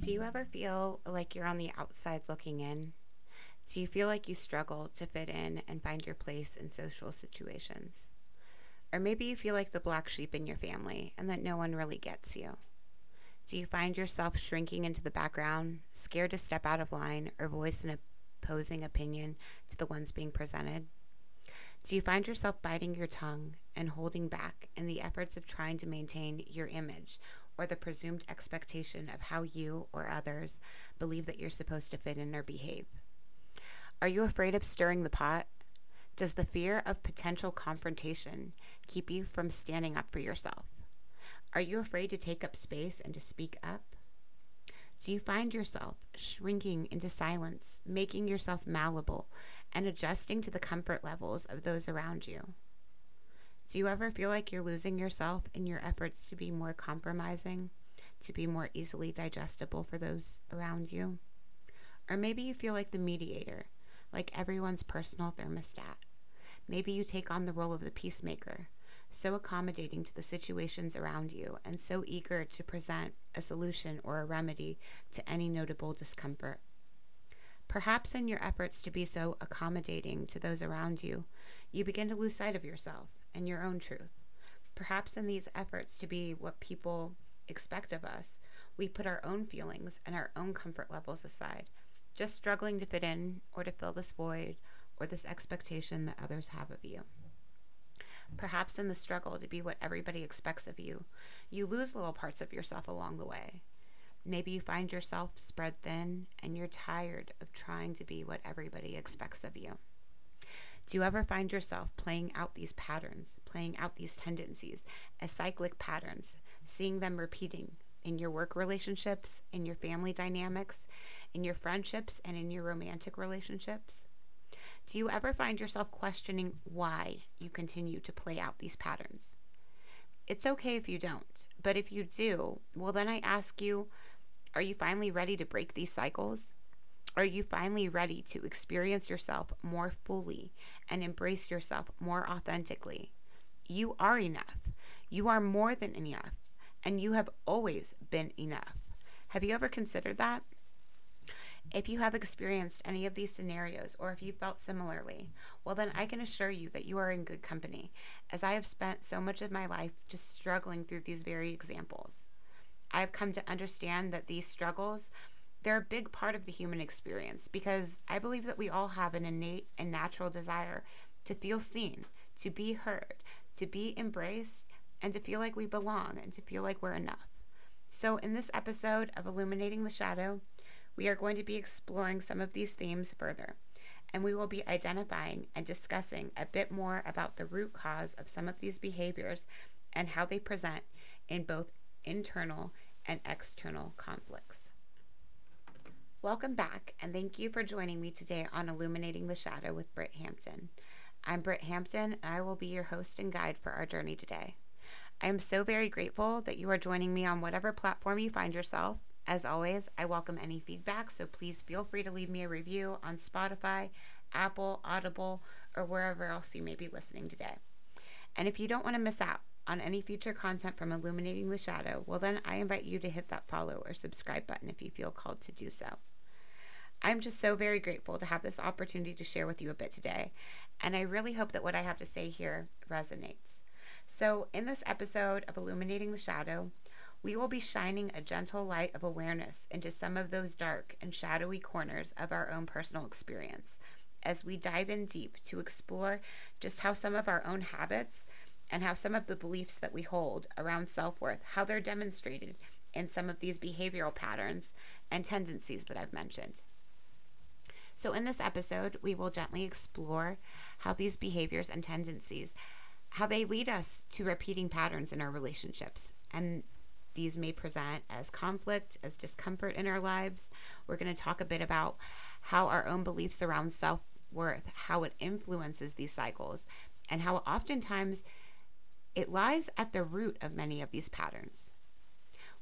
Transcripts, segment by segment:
Do you ever feel like you're on the outside looking in? Do you feel like you struggle to fit in and find your place in social situations? Or maybe you feel like the black sheep in your family and that no one really gets you. Do you find yourself shrinking into the background, scared to step out of line or voice an opposing opinion to the ones being presented? Do you find yourself biting your tongue and holding back in the efforts of trying to maintain your image or the presumed expectation of how you or others believe that you're supposed to fit in or behave? Are you afraid of stirring the pot? Does the fear of potential confrontation keep you from standing up for yourself? Are you afraid to take up space and to speak up? Do you find yourself shrinking into silence, making yourself malleable, and adjusting to the comfort levels of those around you? Do you ever feel like you're losing yourself in your efforts to be more compromising, to be more easily digestible for those around you? Or maybe you feel like the mediator, like everyone's personal thermostat. Maybe you take on the role of the peacemaker, so accommodating to the situations around you and so eager to present a solution or a remedy to any notable discomfort. Perhaps in your efforts to be so accommodating to those around you, you begin to lose sight of yourself and your own truth. Perhaps in these efforts to be what people expect of us, we put our own feelings and our own comfort levels aside, just struggling to fit in or to fill this void or this expectation that others have of you. Perhaps in the struggle to be what everybody expects of you, you lose little parts of yourself along the way. Maybe you find yourself spread thin and you're tired of trying to be what everybody expects of you. Do you ever find yourself playing out these patterns, playing out these tendencies as cyclic patterns, seeing them repeating in your work relationships, in your family dynamics, in your friendships, and in your romantic relationships? Do you ever find yourself questioning why you continue to play out these patterns? It's okay if you don't, but if you do, well, then I ask you are you finally ready to break these cycles? Are you finally ready to experience yourself more fully and embrace yourself more authentically? You are enough. You are more than enough. And you have always been enough. Have you ever considered that? If you have experienced any of these scenarios or if you felt similarly, well, then I can assure you that you are in good company, as I have spent so much of my life just struggling through these very examples. I have come to understand that these struggles they're a big part of the human experience because I believe that we all have an innate and natural desire to feel seen, to be heard, to be embraced, and to feel like we belong and to feel like we're enough. So, in this episode of Illuminating the Shadow, we are going to be exploring some of these themes further, and we will be identifying and discussing a bit more about the root cause of some of these behaviors and how they present in both internal and external conflicts. Welcome back, and thank you for joining me today on Illuminating the Shadow with Britt Hampton. I'm Britt Hampton, and I will be your host and guide for our journey today. I am so very grateful that you are joining me on whatever platform you find yourself. As always, I welcome any feedback, so please feel free to leave me a review on Spotify, Apple, Audible, or wherever else you may be listening today. And if you don't want to miss out on any future content from Illuminating the Shadow, well, then I invite you to hit that follow or subscribe button if you feel called to do so. I'm just so very grateful to have this opportunity to share with you a bit today, and I really hope that what I have to say here resonates. So, in this episode of Illuminating the Shadow, we will be shining a gentle light of awareness into some of those dark and shadowy corners of our own personal experience as we dive in deep to explore just how some of our own habits and how some of the beliefs that we hold around self-worth how they're demonstrated in some of these behavioral patterns and tendencies that I've mentioned. So, in this episode, we will gently explore how these behaviors and tendencies how they lead us to repeating patterns in our relationships and these may present as conflict, as discomfort in our lives. We're going to talk a bit about how our own beliefs around self worth, how it influences these cycles, and how oftentimes it lies at the root of many of these patterns.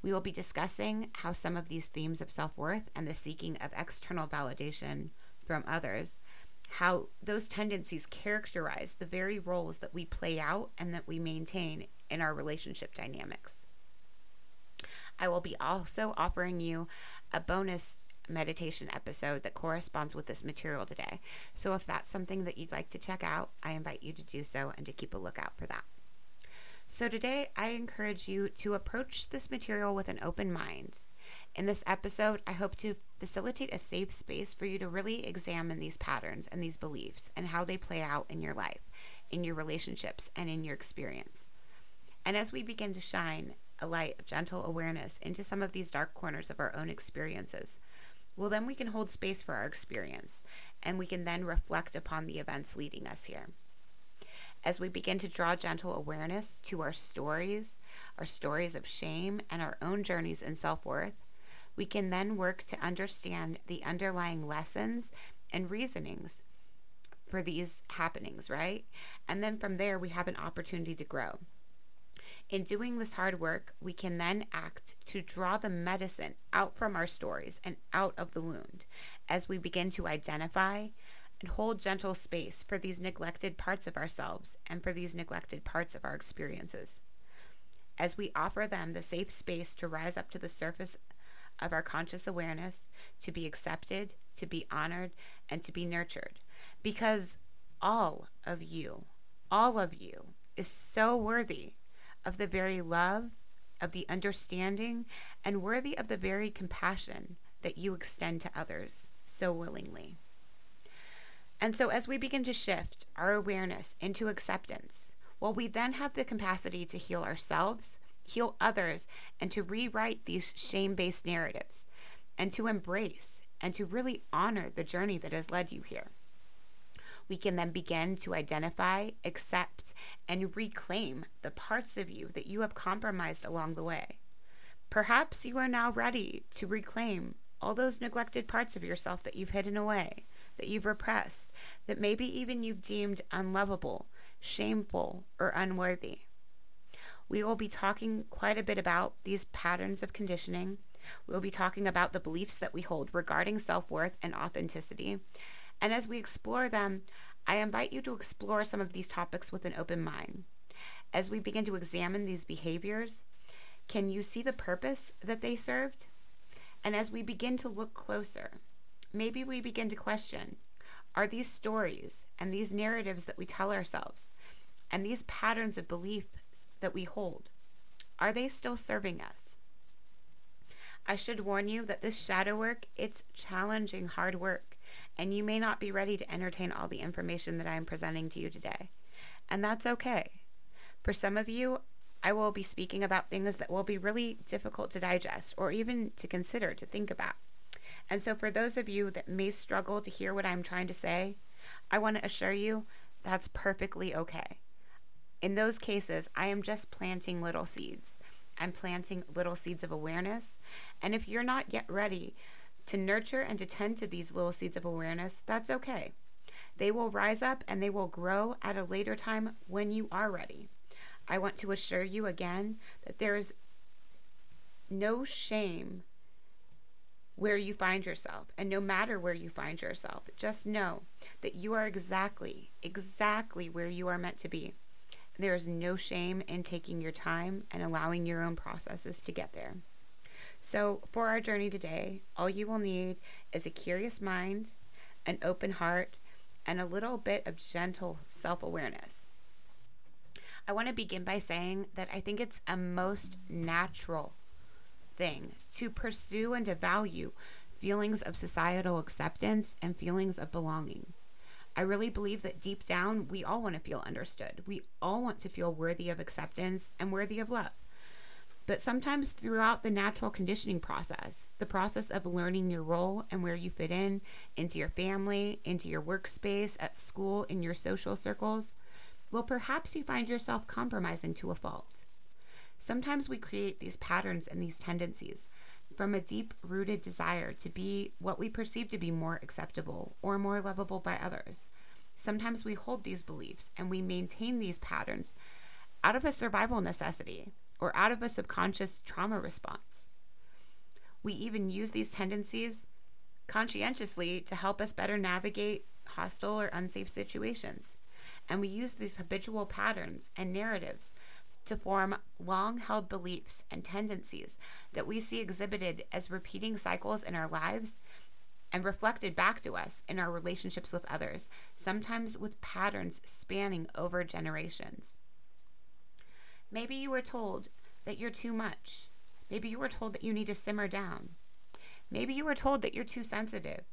We will be discussing how some of these themes of self worth and the seeking of external validation from others, how those tendencies characterize the very roles that we play out and that we maintain in our relationship dynamics. I will be also offering you a bonus meditation episode that corresponds with this material today. So if that's something that you'd like to check out, I invite you to do so and to keep a lookout for that. So today, I encourage you to approach this material with an open mind. In this episode, I hope to facilitate a safe space for you to really examine these patterns and these beliefs and how they play out in your life, in your relationships, and in your experience. And as we begin to shine a light of gentle awareness into some of these dark corners of our own experiences, well, then we can hold space for our experience and we can then reflect upon the events leading us here. As we begin to draw gentle awareness to our stories, our stories of shame, and our own journeys in self worth, we can then work to understand the underlying lessons and reasonings for these happenings, right? And then from there, we have an opportunity to grow. In doing this hard work, we can then act to draw the medicine out from our stories and out of the wound as we begin to identify and hold gentle space for these neglected parts of ourselves and for these neglected parts of our experiences. As we offer them the safe space to rise up to the surface of our conscious awareness, to be accepted, to be honored, and to be nurtured. Because all of you, all of you, is so worthy of the very love, of the understanding, and worthy of the very compassion that you extend to others so willingly. And so, as we begin to shift our awareness into acceptance, well, we then have the capacity to heal ourselves, heal others, and to rewrite these shame based narratives, and to embrace and to really honor the journey that has led you here we can then begin to identify, accept, and reclaim the parts of you that you have compromised along the way. Perhaps you are now ready to reclaim all those neglected parts of yourself that you've hidden away, that you've repressed, that maybe even you've deemed unlovable, shameful, or unworthy. We will be talking quite a bit about these patterns of conditioning. We'll be talking about the beliefs that we hold regarding self worth and authenticity, and as we explore them, I invite you to explore some of these topics with an open mind. As we begin to examine these behaviors, can you see the purpose that they served? And as we begin to look closer, maybe we begin to question are these stories and these narratives that we tell ourselves and these patterns of beliefs that we hold, are they still serving us? I should warn you that this shadow work, it's challenging hard work and you may not be ready to entertain all the information that I am presenting to you today. And that's okay. For some of you, I will be speaking about things that will be really difficult to digest or even to consider, to think about. And so, for those of you that may struggle to hear what I'm trying to say, I want to assure you that's perfectly okay. In those cases, I am just planting little seeds. I'm planting little seeds of awareness. And if you're not yet ready to nurture and to tend to these little seeds of awareness, that's okay. They will rise up and they will grow at a later time when you are ready. I want to assure you again that there is no shame where you find yourself. And no matter where you find yourself, just know that you are exactly, exactly where you are meant to be. There is no shame in taking your time and allowing your own processes to get there. So, for our journey today, all you will need is a curious mind, an open heart, and a little bit of gentle self awareness. I want to begin by saying that I think it's a most natural thing to pursue and to value feelings of societal acceptance and feelings of belonging. I really believe that deep down, we all want to feel understood. We all want to feel worthy of acceptance and worthy of love. But sometimes throughout the natural conditioning process, the process of learning your role and where you fit in into your family, into your workspace, at school, in your social circles, well, perhaps you find yourself compromising to a fault. Sometimes we create these patterns and these tendencies from a deep rooted desire to be what we perceive to be more acceptable or more lovable by others. Sometimes we hold these beliefs and we maintain these patterns out of a survival necessity or out of a subconscious trauma response. We even use these tendencies conscientiously to help us better navigate hostile or unsafe situations. And we use these habitual patterns and narratives to form long held beliefs and tendencies that we see exhibited as repeating cycles in our lives and reflected back to us in our relationships with others, sometimes with patterns spanning over generations. Maybe you were told that you're too much. Maybe you were told that you need to simmer down. Maybe you were told that you're too sensitive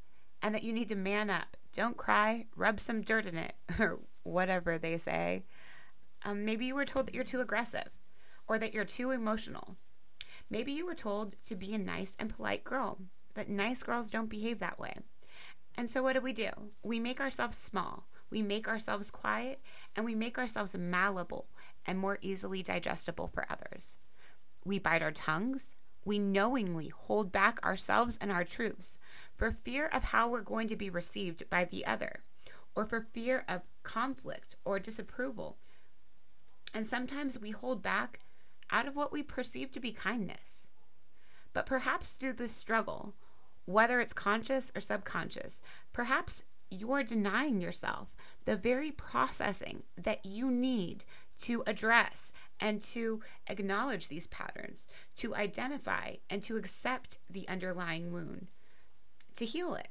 and that you need to man up. Don't cry, rub some dirt in it, or whatever they say. Um, maybe you were told that you're too aggressive or that you're too emotional. Maybe you were told to be a nice and polite girl, that nice girls don't behave that way. And so, what do we do? We make ourselves small, we make ourselves quiet, and we make ourselves malleable and more easily digestible for others. We bite our tongues. We knowingly hold back ourselves and our truths for fear of how we're going to be received by the other, or for fear of conflict or disapproval. And sometimes we hold back out of what we perceive to be kindness. But perhaps through this struggle, whether it's conscious or subconscious, perhaps you're denying yourself the very processing that you need to address and to acknowledge these patterns, to identify and to accept the underlying wound, to heal it.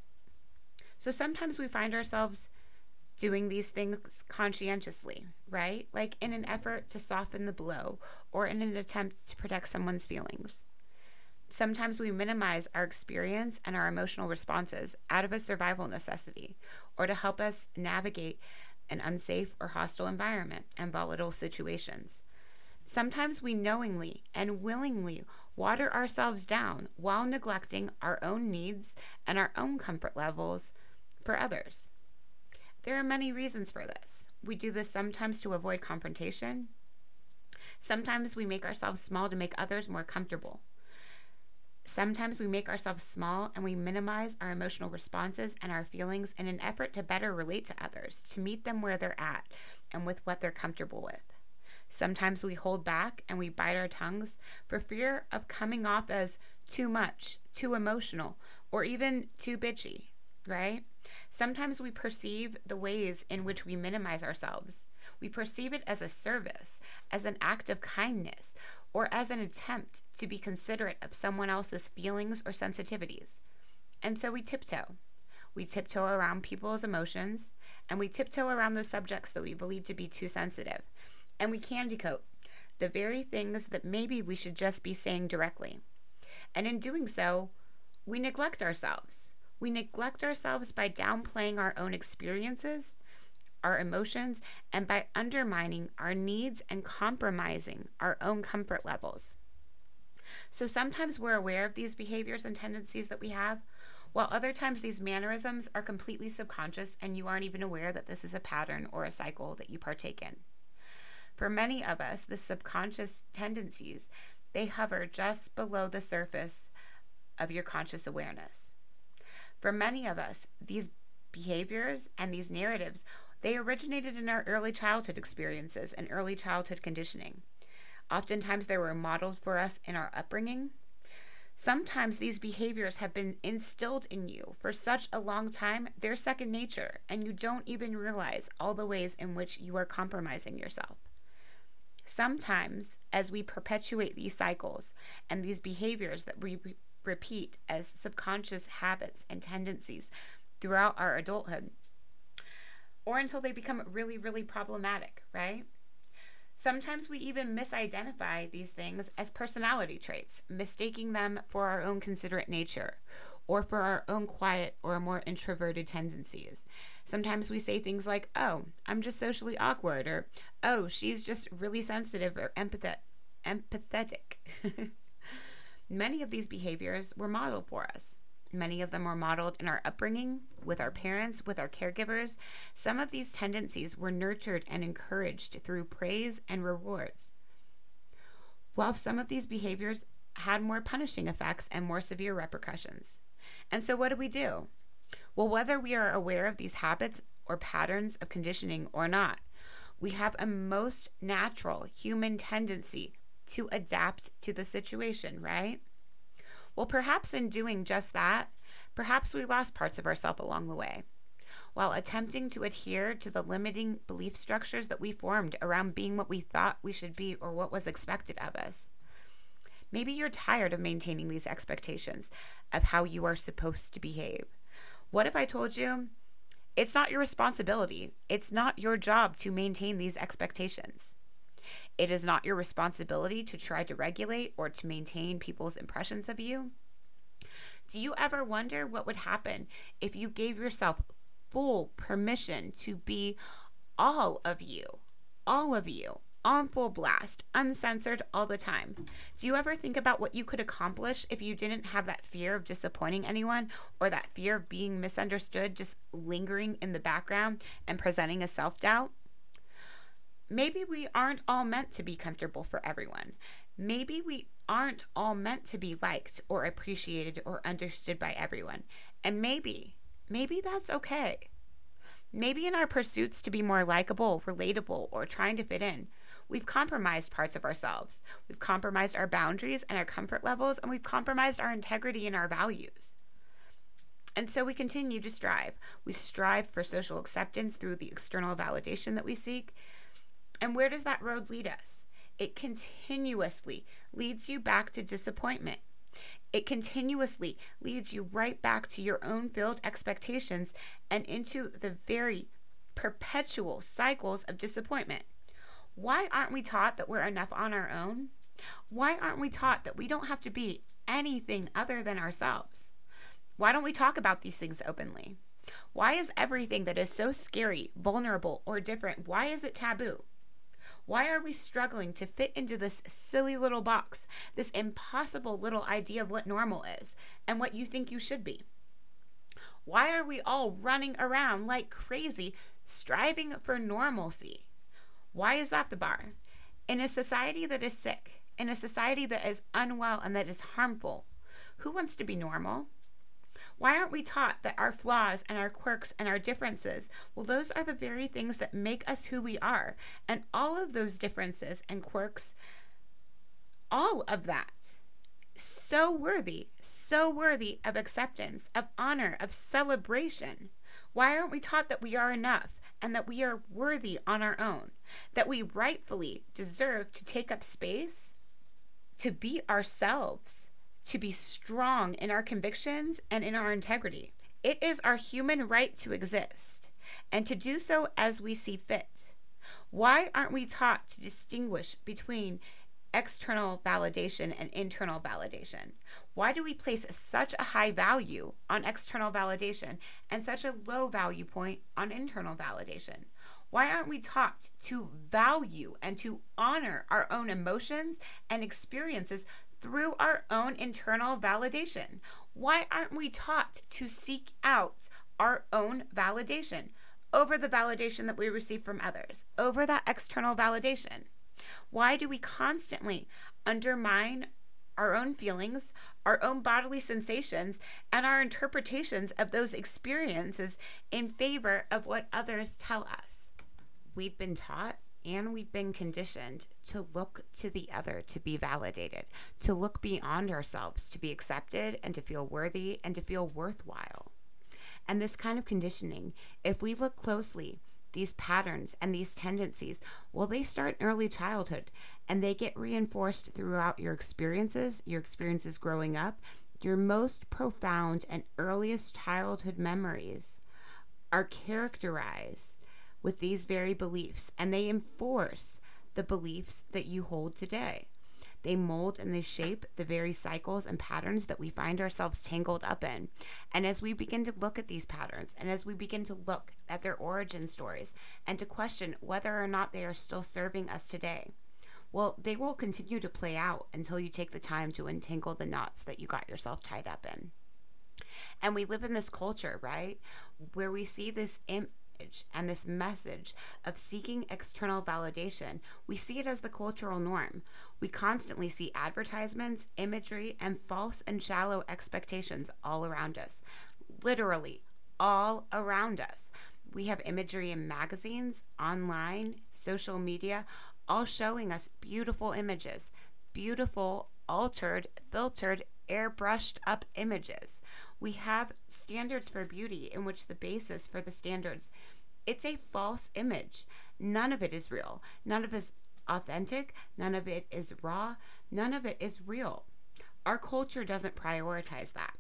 So sometimes we find ourselves doing these things conscientiously, right? Like in an effort to soften the blow or in an attempt to protect someone's feelings. Sometimes we minimize our experience and our emotional responses out of a survival necessity or to help us navigate an unsafe or hostile environment and volatile situations. Sometimes we knowingly and willingly water ourselves down while neglecting our own needs and our own comfort levels for others. There are many reasons for this. We do this sometimes to avoid confrontation. Sometimes we make ourselves small to make others more comfortable. Sometimes we make ourselves small and we minimize our emotional responses and our feelings in an effort to better relate to others, to meet them where they're at and with what they're comfortable with. Sometimes we hold back and we bite our tongues for fear of coming off as too much, too emotional, or even too bitchy, right? Sometimes we perceive the ways in which we minimize ourselves. We perceive it as a service, as an act of kindness, or as an attempt to be considerate of someone else's feelings or sensitivities. And so we tiptoe. We tiptoe around people's emotions, and we tiptoe around those subjects that we believe to be too sensitive. And we candy coat the very things that maybe we should just be saying directly. And in doing so, we neglect ourselves. We neglect ourselves by downplaying our own experiences our emotions and by undermining our needs and compromising our own comfort levels. So sometimes we're aware of these behaviors and tendencies that we have, while other times these mannerisms are completely subconscious and you aren't even aware that this is a pattern or a cycle that you partake in. For many of us, the subconscious tendencies, they hover just below the surface of your conscious awareness. For many of us, these behaviors and these narratives they originated in our early childhood experiences and early childhood conditioning. Oftentimes, they were modeled for us in our upbringing. Sometimes these behaviors have been instilled in you for such a long time, they're second nature, and you don't even realize all the ways in which you are compromising yourself. Sometimes, as we perpetuate these cycles and these behaviors that we repeat as subconscious habits and tendencies throughout our adulthood, or until they become really, really problematic, right? Sometimes we even misidentify these things as personality traits, mistaking them for our own considerate nature or for our own quiet or more introverted tendencies. Sometimes we say things like, oh, I'm just socially awkward, or oh, she's just really sensitive or empathetic. empathetic. Many of these behaviors were modeled for us. Many of them were modeled in our upbringing, with our parents, with our caregivers. Some of these tendencies were nurtured and encouraged through praise and rewards. While some of these behaviors had more punishing effects and more severe repercussions. And so, what do we do? Well, whether we are aware of these habits or patterns of conditioning or not, we have a most natural human tendency to adapt to the situation, right? Well, perhaps in doing just that, perhaps we lost parts of ourselves along the way. while attempting to adhere to the limiting belief structures that we formed around being what we thought we should be or what was expected of us. Maybe you're tired of maintaining these expectations of how you are supposed to behave. What if I told you it's not your responsibility? It's not your job to maintain these expectations. It is not your responsibility to try to regulate or to maintain people's impressions of you. Do you ever wonder what would happen if you gave yourself full permission to be all of you? All of you on full blast, uncensored all the time. Do you ever think about what you could accomplish if you didn't have that fear of disappointing anyone or that fear of being misunderstood just lingering in the background and presenting a self doubt? Maybe we aren't all meant to be comfortable for everyone. Maybe we aren't all meant to be liked or appreciated or understood by everyone. And maybe, maybe that's okay. Maybe in our pursuits to be more likable, relatable, or trying to fit in, we've compromised parts of ourselves. We've compromised our boundaries and our comfort levels, and we've compromised our integrity and our values. And so we continue to strive. We strive for social acceptance through the external validation that we seek. And where does that road lead us? It continuously leads you back to disappointment. It continuously leads you right back to your own failed expectations and into the very perpetual cycles of disappointment. Why aren't we taught that we're enough on our own? Why aren't we taught that we don't have to be anything other than ourselves? Why don't we talk about these things openly? Why is everything that is so scary, vulnerable, or different, why is it taboo? Why are we struggling to fit into this silly little box, this impossible little idea of what normal is and what you think you should be? Why are we all running around like crazy, striving for normalcy? Why is that the bar? In a society that is sick, in a society that is unwell and that is harmful, who wants to be normal? Why aren't we taught that our flaws and our quirks and our differences, well, those are the very things that make us who we are. And all of those differences and quirks, all of that, so worthy, so worthy of acceptance, of honor, of celebration. Why aren't we taught that we are enough and that we are worthy on our own, that we rightfully deserve to take up space, to be ourselves? To be strong in our convictions and in our integrity. It is our human right to exist and to do so as we see fit. Why aren't we taught to distinguish between external validation and internal validation? Why do we place such a high value on external validation and such a low value point on internal validation? Why aren't we taught to value and to honor our own emotions and experiences through our own internal validation. Why aren't we taught to seek out our own validation over the validation that we receive from others, over that external validation? Why do we constantly undermine our own feelings, our own bodily sensations, and our interpretations of those experiences in favor of what others tell us? We've been taught and we've been conditioned to look to the other to be validated, to look beyond ourselves to be accepted and to feel worthy and to feel worthwhile. And this kind of conditioning, if we look closely, these patterns and these tendencies, well, they start in early childhood and they get reinforced throughout your experiences, your experiences growing up. Your most profound and earliest childhood memories are characterized with these very beliefs, and they enforce the beliefs that you hold today. They mold and they shape the very cycles and patterns that we find ourselves tangled up in. And as we begin to look at these patterns and as we begin to look at their origin stories and to question whether or not they are still serving us today, well, they will continue to play out until you take the time to untangle the knots that you got yourself tied up in. And we live in this culture, right? Where we see this Im- and this message of seeking external validation, we see it as the cultural norm. We constantly see advertisements, imagery, and false and shallow expectations all around us. Literally, all around us. We have imagery in magazines, online, social media, all showing us beautiful images, beautiful, altered, filtered airbrushed up images. We have standards for beauty in which the basis for the standards it's a false image. None of it is real. None of it is authentic. None of it is raw. None of it is real. Our culture doesn't prioritize that.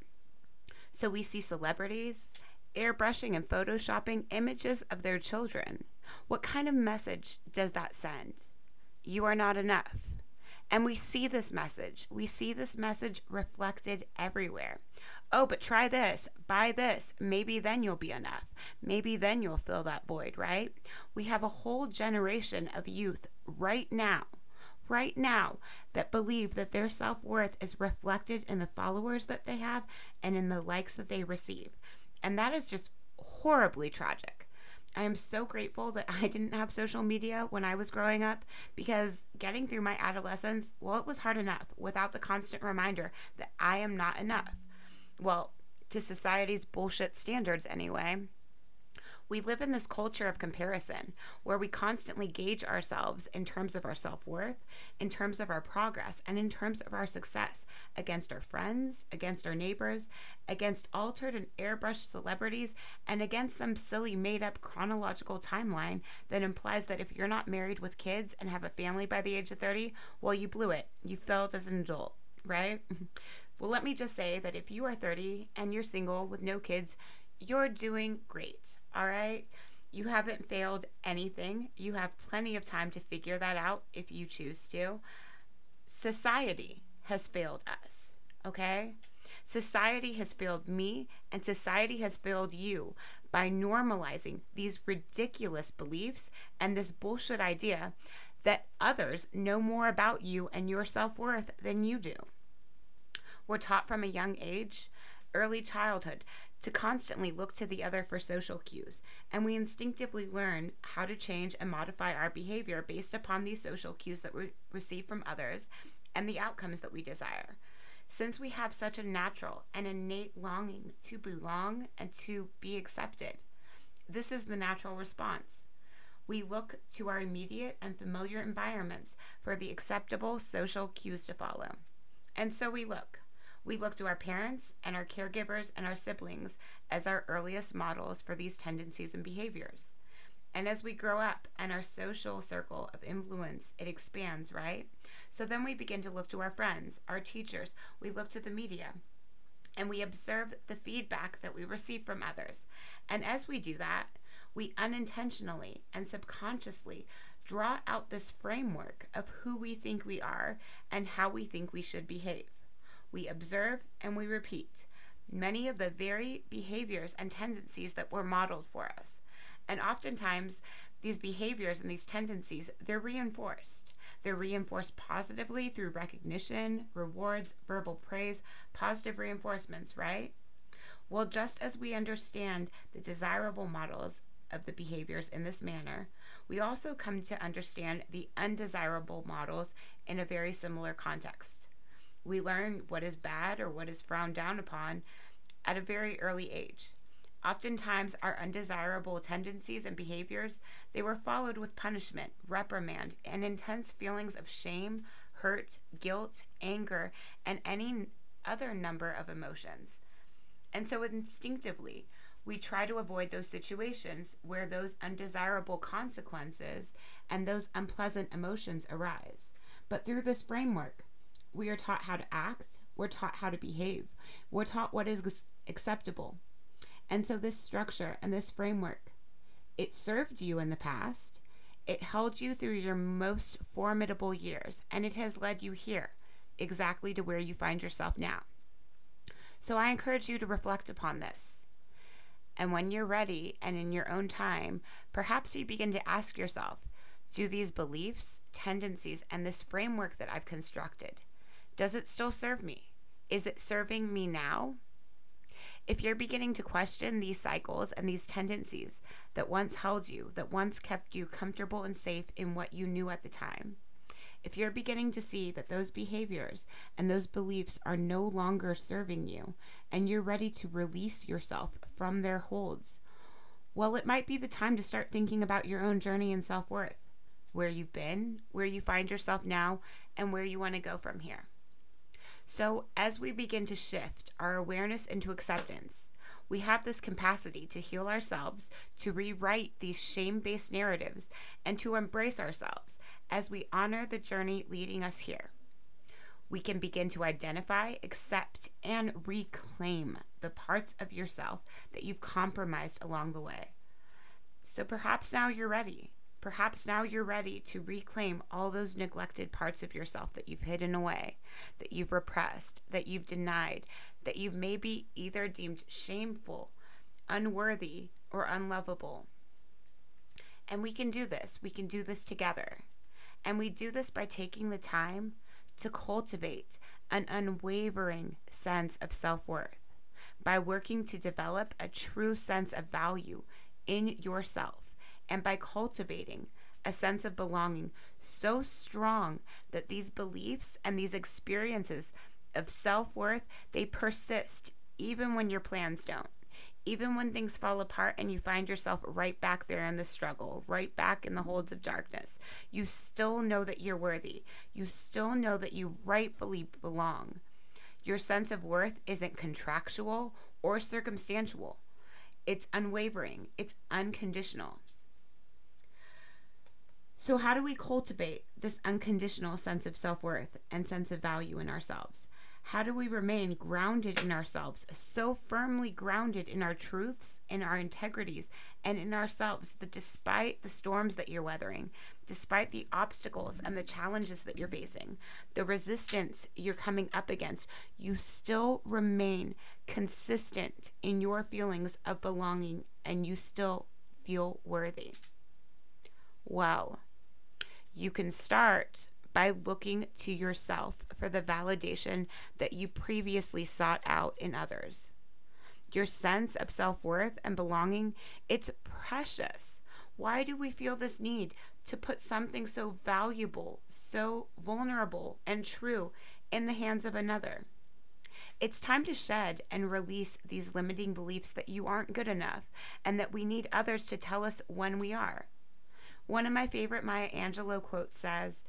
So we see celebrities airbrushing and photoshopping images of their children. What kind of message does that send? You are not enough. And we see this message. We see this message reflected everywhere. Oh, but try this, buy this. Maybe then you'll be enough. Maybe then you'll fill that void, right? We have a whole generation of youth right now, right now, that believe that their self worth is reflected in the followers that they have and in the likes that they receive. And that is just horribly tragic. I am so grateful that I didn't have social media when I was growing up because getting through my adolescence, well, it was hard enough without the constant reminder that I am not enough. Well, to society's bullshit standards, anyway. We live in this culture of comparison where we constantly gauge ourselves in terms of our self worth, in terms of our progress, and in terms of our success against our friends, against our neighbors, against altered and airbrushed celebrities, and against some silly made up chronological timeline that implies that if you're not married with kids and have a family by the age of 30, well, you blew it. You failed as an adult, right? well, let me just say that if you are 30 and you're single with no kids, you're doing great. All right. You haven't failed anything. You have plenty of time to figure that out if you choose to. Society has failed us. Okay. Society has failed me, and society has failed you by normalizing these ridiculous beliefs and this bullshit idea that others know more about you and your self worth than you do. We're taught from a young age, early childhood, to constantly look to the other for social cues, and we instinctively learn how to change and modify our behavior based upon these social cues that we receive from others and the outcomes that we desire. Since we have such a natural and innate longing to belong and to be accepted, this is the natural response. We look to our immediate and familiar environments for the acceptable social cues to follow. And so we look. We look to our parents and our caregivers and our siblings as our earliest models for these tendencies and behaviors. And as we grow up and our social circle of influence, it expands, right? So then we begin to look to our friends, our teachers, we look to the media, and we observe the feedback that we receive from others. And as we do that, we unintentionally and subconsciously draw out this framework of who we think we are and how we think we should behave we observe, and we repeat many of the very behaviors and tendencies that were modeled for us. And oftentimes, these behaviors and these tendencies, they're reinforced. They're reinforced positively through recognition, rewards, verbal praise, positive reinforcements, right? Well, just as we understand the desirable models of the behaviors in this manner, we also come to understand the undesirable models in a very similar context. We learn what is bad or what is frowned down upon at a very early age. Oftentimes, our undesirable tendencies and behaviors, they were followed with punishment, reprimand, and intense feelings of shame, hurt, guilt, anger, and any other number of emotions. And so instinctively, we try to avoid those situations where those undesirable consequences and those unpleasant emotions arise. But through this framework, we are taught how to act, we're taught how to behave, we're taught what is acceptable. And so, this structure and this framework, it served you in the past, it held you through your most formidable years, and it has led you here, exactly to where you find yourself now. So, I encourage you to reflect upon this. And when you're ready and in your own time, perhaps you begin to ask yourself do these beliefs, tendencies, and this framework that I've constructed, does it still serve me? Is it serving me now? If you're beginning to question these cycles and these tendencies that once held you, that once kept you comfortable and safe in what you knew at the time, if you're beginning to see that those behaviors and those beliefs are no longer serving you and you're ready to release yourself from their holds, well, it might be the time to start thinking about your own journey and self worth, where you've been, where you find yourself now, and where you want to go from here. So, as we begin to shift our awareness into acceptance, we have this capacity to heal ourselves, to rewrite these shame based narratives, and to embrace ourselves as we honor the journey leading us here. We can begin to identify, accept, and reclaim the parts of yourself that you've compromised along the way. So perhaps now you're ready. Perhaps now you're ready to reclaim all those neglected parts of yourself that you've hidden away, that you've repressed, that you've denied, that you've maybe either deemed shameful, unworthy, or unlovable. And we can do this. We can do this together. And we do this by taking the time to cultivate an unwavering sense of self worth, by working to develop a true sense of value in yourself, and by cultivating a sense of belonging so strong that these beliefs and these experiences of self worth, they persist even when your plans don't. Even when things fall apart and you find yourself right back there in the struggle, right back in the holds of darkness, you still know that you're worthy. You still know that you rightfully belong. Your sense of worth isn't contractual or circumstantial, it's unwavering, it's unconditional. So, how do we cultivate this unconditional sense of self worth and sense of value in ourselves? How do we remain grounded in ourselves, so firmly grounded in our truths, in our integrities, and in ourselves that despite the storms that you're weathering, despite the obstacles and the challenges that you're facing, the resistance you're coming up against, you still remain consistent in your feelings of belonging and you still feel worthy? Well, you can start by looking to yourself for the validation that you previously sought out in others. Your sense of self-worth and belonging, it's precious. Why do we feel this need to put something so valuable, so vulnerable and true in the hands of another? It's time to shed and release these limiting beliefs that you aren't good enough and that we need others to tell us when we are. One of my favorite Maya Angelou quotes says,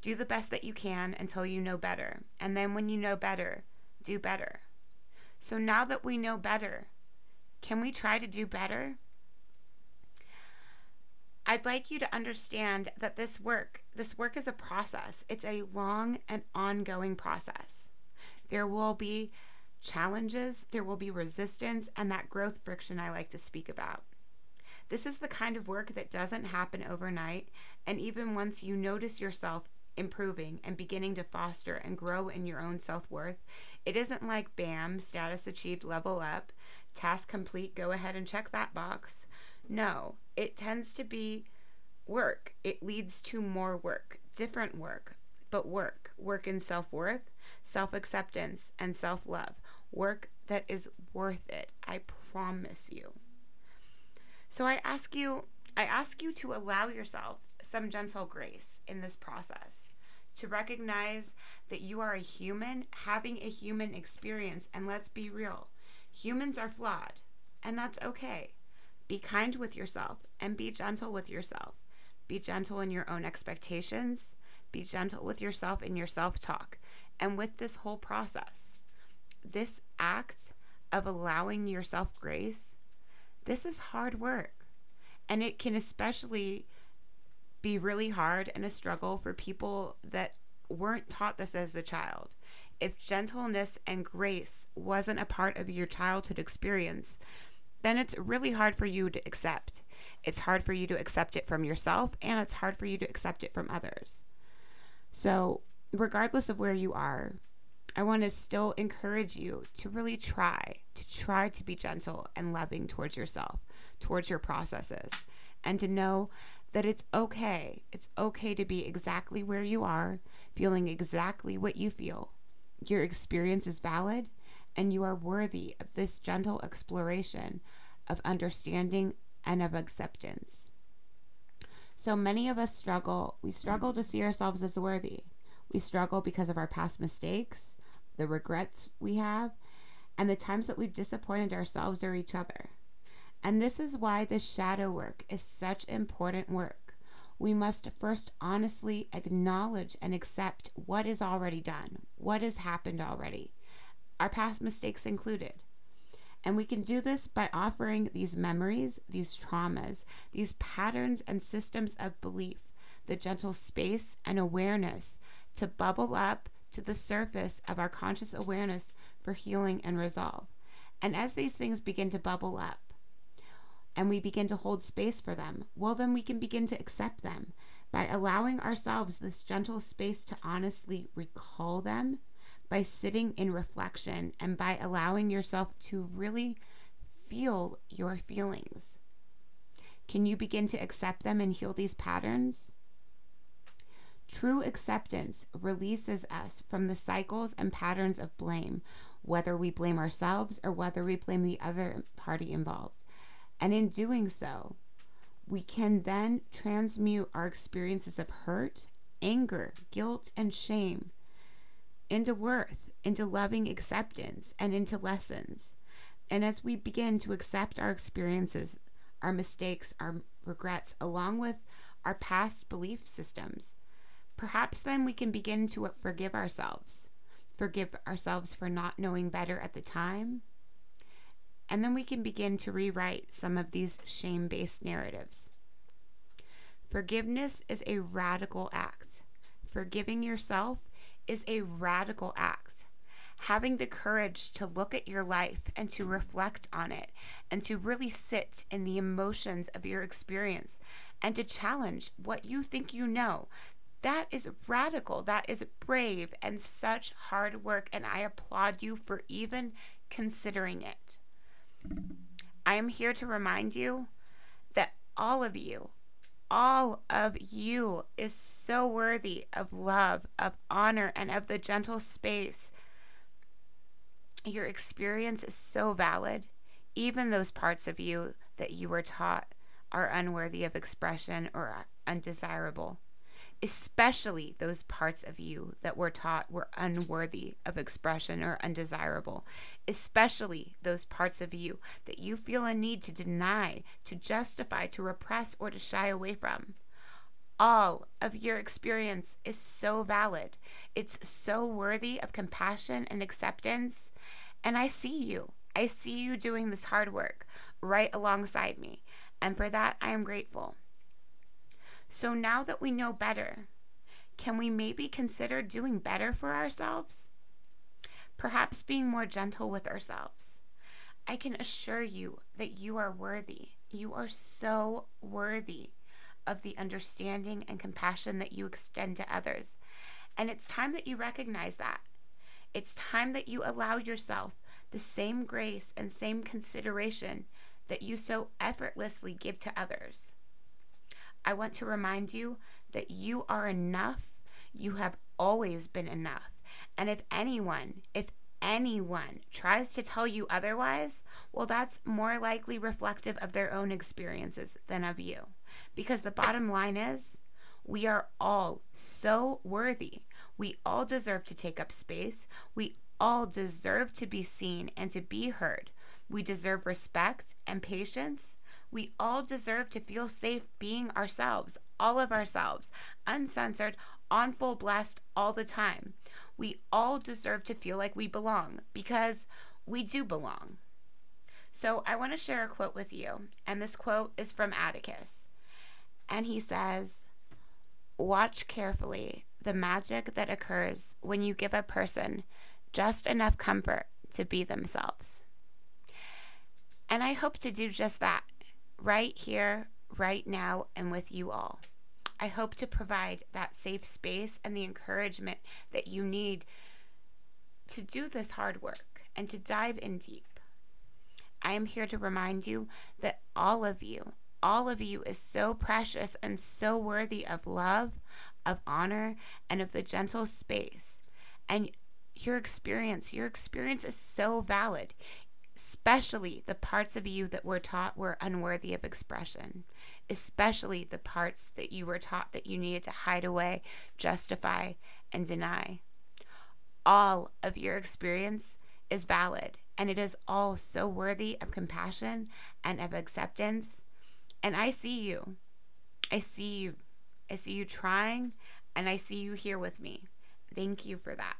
do the best that you can until you know better. And then when you know better, do better. So now that we know better, can we try to do better? I'd like you to understand that this work, this work is a process. It's a long and ongoing process. There will be challenges, there will be resistance, and that growth friction I like to speak about. This is the kind of work that doesn't happen overnight, and even once you notice yourself improving and beginning to foster and grow in your own self worth. It isn't like bam, status achieved, level up, task complete, go ahead and check that box. No, it tends to be work. It leads to more work, different work, but work. Work in self worth, self acceptance, and self love. Work that is worth it. I promise you. So I ask you, I ask you to allow yourself some gentle grace in this process. To recognize that you are a human having a human experience, and let's be real humans are flawed, and that's okay. Be kind with yourself and be gentle with yourself. Be gentle in your own expectations, be gentle with yourself in your self talk, and with this whole process. This act of allowing yourself grace, this is hard work. And it can especially be really hard and a struggle for people that weren't taught this as a child. If gentleness and grace wasn't a part of your childhood experience, then it's really hard for you to accept. It's hard for you to accept it from yourself, and it's hard for you to accept it from others. So, regardless of where you are, I want to still encourage you to really try, to try to be gentle and loving towards yourself, towards your processes, and to know that it's okay. It's okay to be exactly where you are, feeling exactly what you feel. Your experience is valid, and you are worthy of this gentle exploration of understanding and of acceptance. So many of us struggle. We struggle to see ourselves as worthy. We struggle because of our past mistakes, the regrets we have, and the times that we've disappointed ourselves or each other. And this is why the shadow work is such important work. we must first honestly acknowledge and accept what is already done, what has happened already, our past mistakes included. And we can do this by offering these memories, these traumas, these patterns and systems of belief, the gentle space and awareness to bubble up to the surface of our conscious awareness for healing and resolve. And as these things begin to bubble up and we begin to hold space for them, well, then we can begin to accept them by allowing ourselves this gentle space to honestly recall them by sitting in reflection and by allowing yourself to really feel your feelings. Can you begin to accept them and heal these patterns? True acceptance releases us from the cycles and patterns of blame, whether we blame ourselves or whether we blame the other party involved. And in doing so, we can then transmute our experiences of hurt, anger, guilt, and shame into worth, into loving acceptance, and into lessons. And as we begin to accept our experiences, our mistakes, our regrets, along with our past belief systems, perhaps then we can begin to forgive ourselves. Forgive ourselves for not knowing better at the time. And then we can begin to rewrite some of these shame based narratives. Forgiveness is a radical act. Forgiving yourself is a radical act. Having the courage to look at your life and to reflect on it and to really sit in the emotions of your experience and to challenge what you think you know. That is radical. That is brave and such hard work. And I applaud you for even considering it. I am here to remind you that all of you all of you is so worthy of love, of honor, and of the gentle space. Your experience is so valid. Even those parts of you that you were taught are unworthy of expression or undesirable especially those parts of you that were taught were unworthy of expression or undesirable, especially those parts of you that you feel a need to deny, to justify, to repress, or to shy away from. All of your experience is so valid. It's so worthy of compassion and acceptance. And I see you. I see you doing this hard work right alongside me. And for that, I am grateful. So now that we know better, can we maybe consider doing better for ourselves? Perhaps being more gentle with ourselves. I can assure you that you are worthy. You are so worthy of the understanding and compassion that you extend to others. And it's time that you recognize that. It's time that you allow yourself the same grace and same consideration that you so effortlessly give to others. I want to remind you that you are enough. You have always been enough. And if anyone, if anyone tries to tell you otherwise, well, that's more likely reflective of their own experiences than of you. Because the bottom line is, we are all so worthy. We all deserve to take up space. We all deserve to be seen and to be heard. We deserve respect and patience we all deserve to feel safe being ourselves, all of ourselves, uncensored, on full blast all the time. We all deserve to feel like we belong because we do belong. So I want to share a quote with you, and this quote is from Atticus. And he says, Watch carefully the magic that occurs when you give a person just enough comfort to be themselves. And I hope to do just that right here, right now, and with you all. I hope to provide that safe space and the encouragement that you need to do this hard work and to dive in deep. I am here to remind you that all of you, all of you is so precious and so worthy of love, of honor, and of the gentle space. And your experience, your experience is so valid especially the parts of you that were taught were unworthy of expression, especially the parts that you were taught that you needed to hide away, justify, and deny. All of your experience is valid, and it is all so worthy of compassion and of acceptance. And I see you. I see you. I see you trying, and I see you here with me. Thank you for that.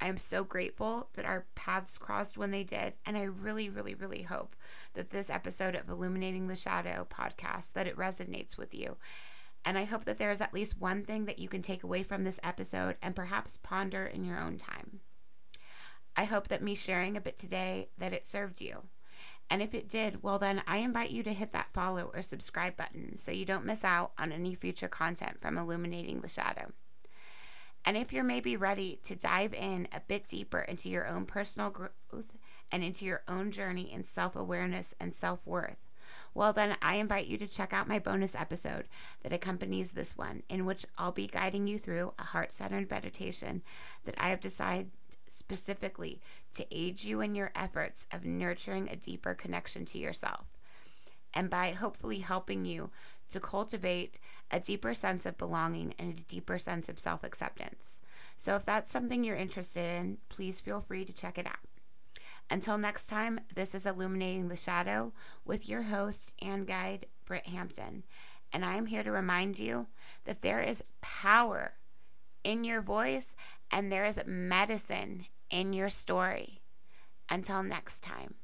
I am so grateful that our paths crossed when they did, and I really, really, really hope that this episode of Illuminating the Shadow podcast that it resonates with you. And I hope that there is at least one thing that you can take away from this episode and perhaps ponder in your own time. I hope that me sharing a bit today that it served you. And if it did, well, then I invite you to hit that follow or subscribe button so you don't miss out on any future content from Illuminating the Shadow. And if you're maybe ready to dive in a bit deeper into your own personal growth and into your own journey in self awareness and self worth, well, then I invite you to check out my bonus episode that accompanies this one, in which I'll be guiding you through a heart centered meditation that I have decided specifically to aid you in your efforts of nurturing a deeper connection to yourself. And by hopefully helping you to cultivate a deeper sense of belonging and a deeper sense of self acceptance. So, if that's something you're interested in, please feel free to check it out. Until next time, this is Illuminating the Shadow with your host and guide, Britt Hampton. And I'm here to remind you that there is power in your voice and there is medicine in your story. Until next time.